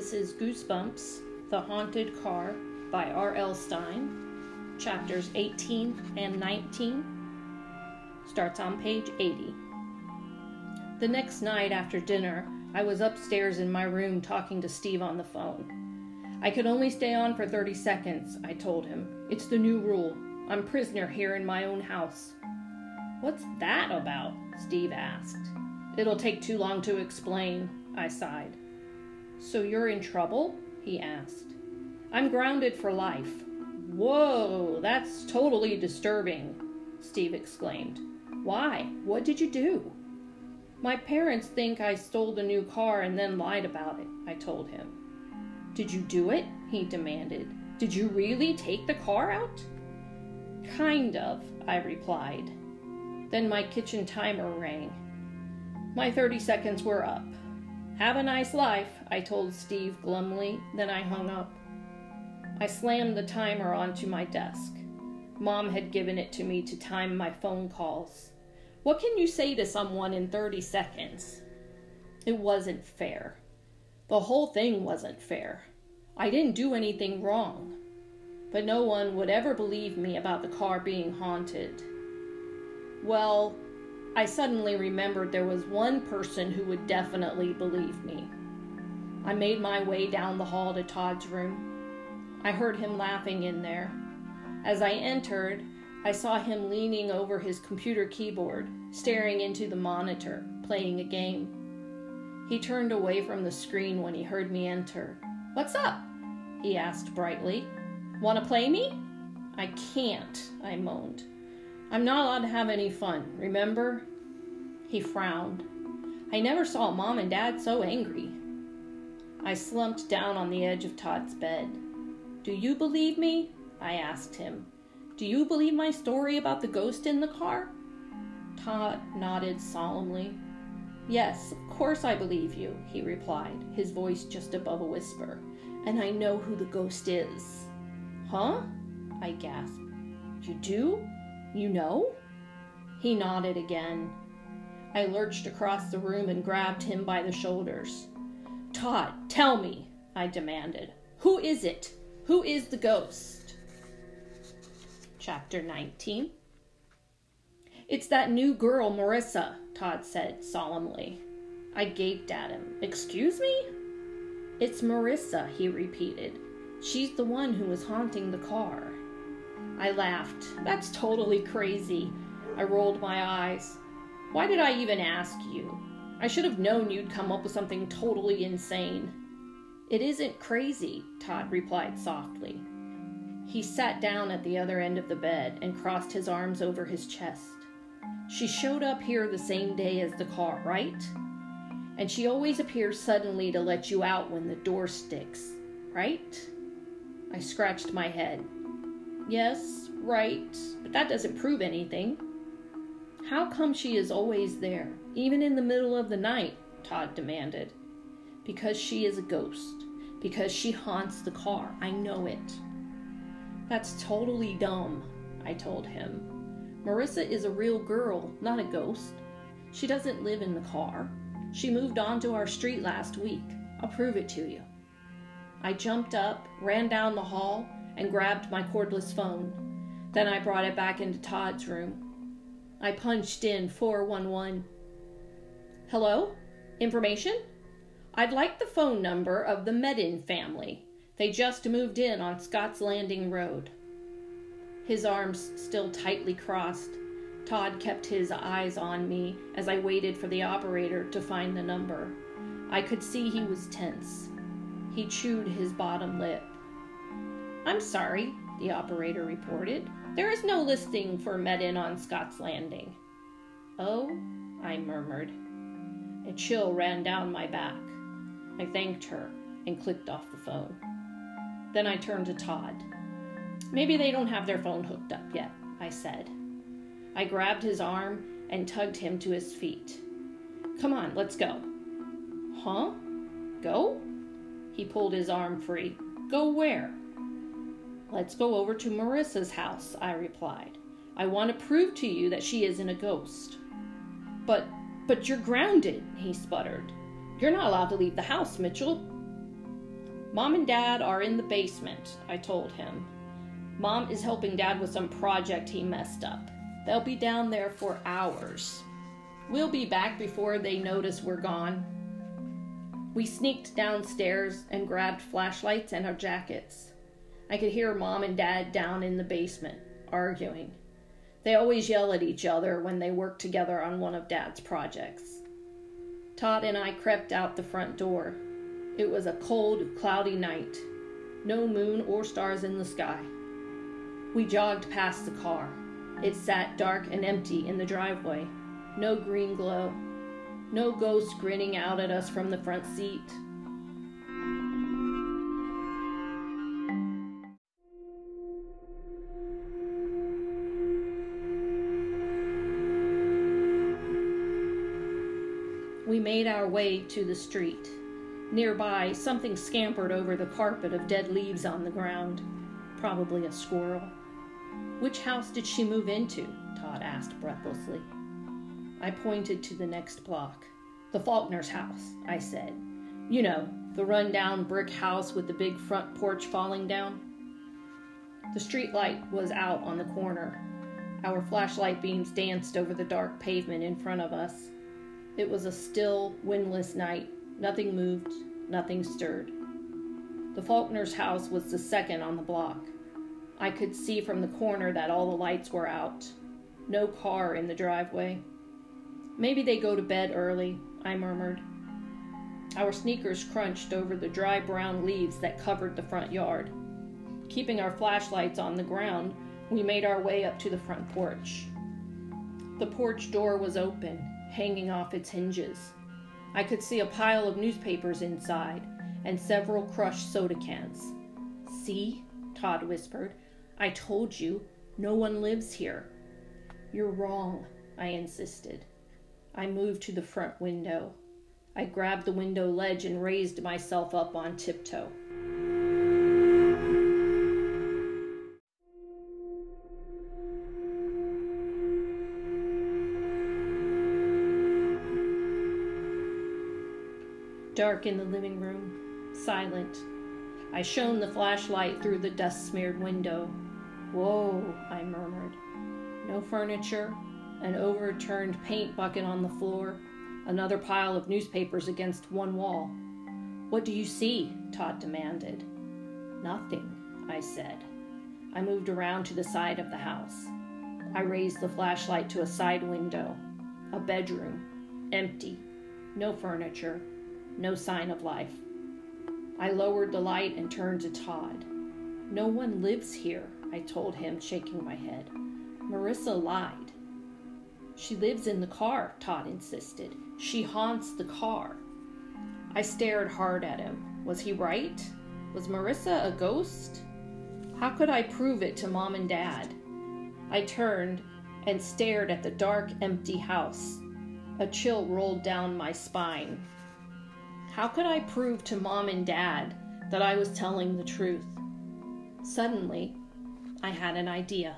This is Goosebumps The Haunted Car by R.L. Stine, chapters 18 and 19. Starts on page 80. The next night after dinner, I was upstairs in my room talking to Steve on the phone. I could only stay on for 30 seconds, I told him. It's the new rule. I'm prisoner here in my own house. What's that about? Steve asked. It'll take too long to explain, I sighed. So you're in trouble? he asked. I'm grounded for life. Whoa, that's totally disturbing, Steve exclaimed. Why? What did you do? My parents think I stole the new car and then lied about it, I told him. Did you do it? he demanded. Did you really take the car out? Kind of, I replied. Then my kitchen timer rang. My 30 seconds were up. Have a nice life, I told Steve glumly, then I hung up. I slammed the timer onto my desk. Mom had given it to me to time my phone calls. What can you say to someone in 30 seconds? It wasn't fair. The whole thing wasn't fair. I didn't do anything wrong. But no one would ever believe me about the car being haunted. Well, I suddenly remembered there was one person who would definitely believe me. I made my way down the hall to Todd's room. I heard him laughing in there. As I entered, I saw him leaning over his computer keyboard, staring into the monitor, playing a game. He turned away from the screen when he heard me enter. What's up? he asked brightly. Want to play me? I can't, I moaned. I'm not allowed to have any fun, remember? He frowned. I never saw mom and dad so angry. I slumped down on the edge of Todd's bed. Do you believe me? I asked him. Do you believe my story about the ghost in the car? Todd nodded solemnly. Yes, of course I believe you, he replied, his voice just above a whisper. And I know who the ghost is. Huh? I gasped. You do? You know? He nodded again. I lurched across the room and grabbed him by the shoulders. Todd, tell me, I demanded. Who is it? Who is the ghost? Chapter 19 It's that new girl, Marissa, Todd said solemnly. I gaped at him. Excuse me? It's Marissa, he repeated. She's the one who was haunting the car. I laughed. That's totally crazy. I rolled my eyes. Why did I even ask you? I should have known you'd come up with something totally insane. It isn't crazy, Todd replied softly. He sat down at the other end of the bed and crossed his arms over his chest. She showed up here the same day as the car, right? And she always appears suddenly to let you out when the door sticks, right? I scratched my head. Yes, right, but that doesn't prove anything. How come she is always there, even in the middle of the night? Todd demanded. Because she is a ghost. Because she haunts the car. I know it. That's totally dumb, I told him. Marissa is a real girl, not a ghost. She doesn't live in the car. She moved onto our street last week. I'll prove it to you. I jumped up, ran down the hall, and grabbed my cordless phone. Then I brought it back into Todd's room. I punched in 411. Hello? Information? I'd like the phone number of the Medin family. They just moved in on Scotts Landing Road. His arms still tightly crossed, Todd kept his eyes on me as I waited for the operator to find the number. I could see he was tense. He chewed his bottom lip. I'm sorry, the operator reported. There is no listing for Medin on Scotts Landing. Oh, I murmured. A chill ran down my back. I thanked her and clicked off the phone. Then I turned to Todd. Maybe they don't have their phone hooked up yet, I said. I grabbed his arm and tugged him to his feet. Come on, let's go. Huh? Go? He pulled his arm free. Go where? Let's go over to Marissa's house, I replied. I want to prove to you that she isn't a ghost. But, but you're grounded, he sputtered. You're not allowed to leave the house, Mitchell. Mom and Dad are in the basement, I told him. Mom is helping Dad with some project he messed up. They'll be down there for hours. We'll be back before they notice we're gone. We sneaked downstairs and grabbed flashlights and our jackets. I could hear Mom and Dad down in the basement, arguing. They always yell at each other when they work together on one of Dad's projects. Todd and I crept out the front door. It was a cold, cloudy night. No moon or stars in the sky. We jogged past the car. It sat dark and empty in the driveway. No green glow. No ghost grinning out at us from the front seat. We made our way to the street. Nearby, something scampered over the carpet of dead leaves on the ground. Probably a squirrel. Which house did she move into? Todd asked breathlessly. I pointed to the next block. The Faulkner's house, I said. You know, the run-down brick house with the big front porch falling down. The street light was out on the corner. Our flashlight beams danced over the dark pavement in front of us. It was a still, windless night. Nothing moved, nothing stirred. The Faulkner's house was the second on the block. I could see from the corner that all the lights were out. No car in the driveway. Maybe they go to bed early, I murmured. Our sneakers crunched over the dry brown leaves that covered the front yard. Keeping our flashlights on the ground, we made our way up to the front porch. The porch door was open, hanging off its hinges. I could see a pile of newspapers inside and several crushed soda cans. See, Todd whispered. I told you, no one lives here. You're wrong, I insisted. I moved to the front window. I grabbed the window ledge and raised myself up on tiptoe. Dark in the living room, silent. I shone the flashlight through the dust smeared window. Whoa, I murmured. No furniture, an overturned paint bucket on the floor, another pile of newspapers against one wall. What do you see? Todd demanded. Nothing, I said. I moved around to the side of the house. I raised the flashlight to a side window. A bedroom. Empty. No furniture no sign of life. I lowered the light and turned to Todd. No one lives here, I told him, shaking my head. Marissa lied. She lives in the car, Todd insisted. She haunts the car. I stared hard at him. Was he right? Was Marissa a ghost? How could I prove it to mom and dad? I turned and stared at the dark, empty house. A chill rolled down my spine. How could I prove to mom and dad that I was telling the truth? Suddenly, I had an idea.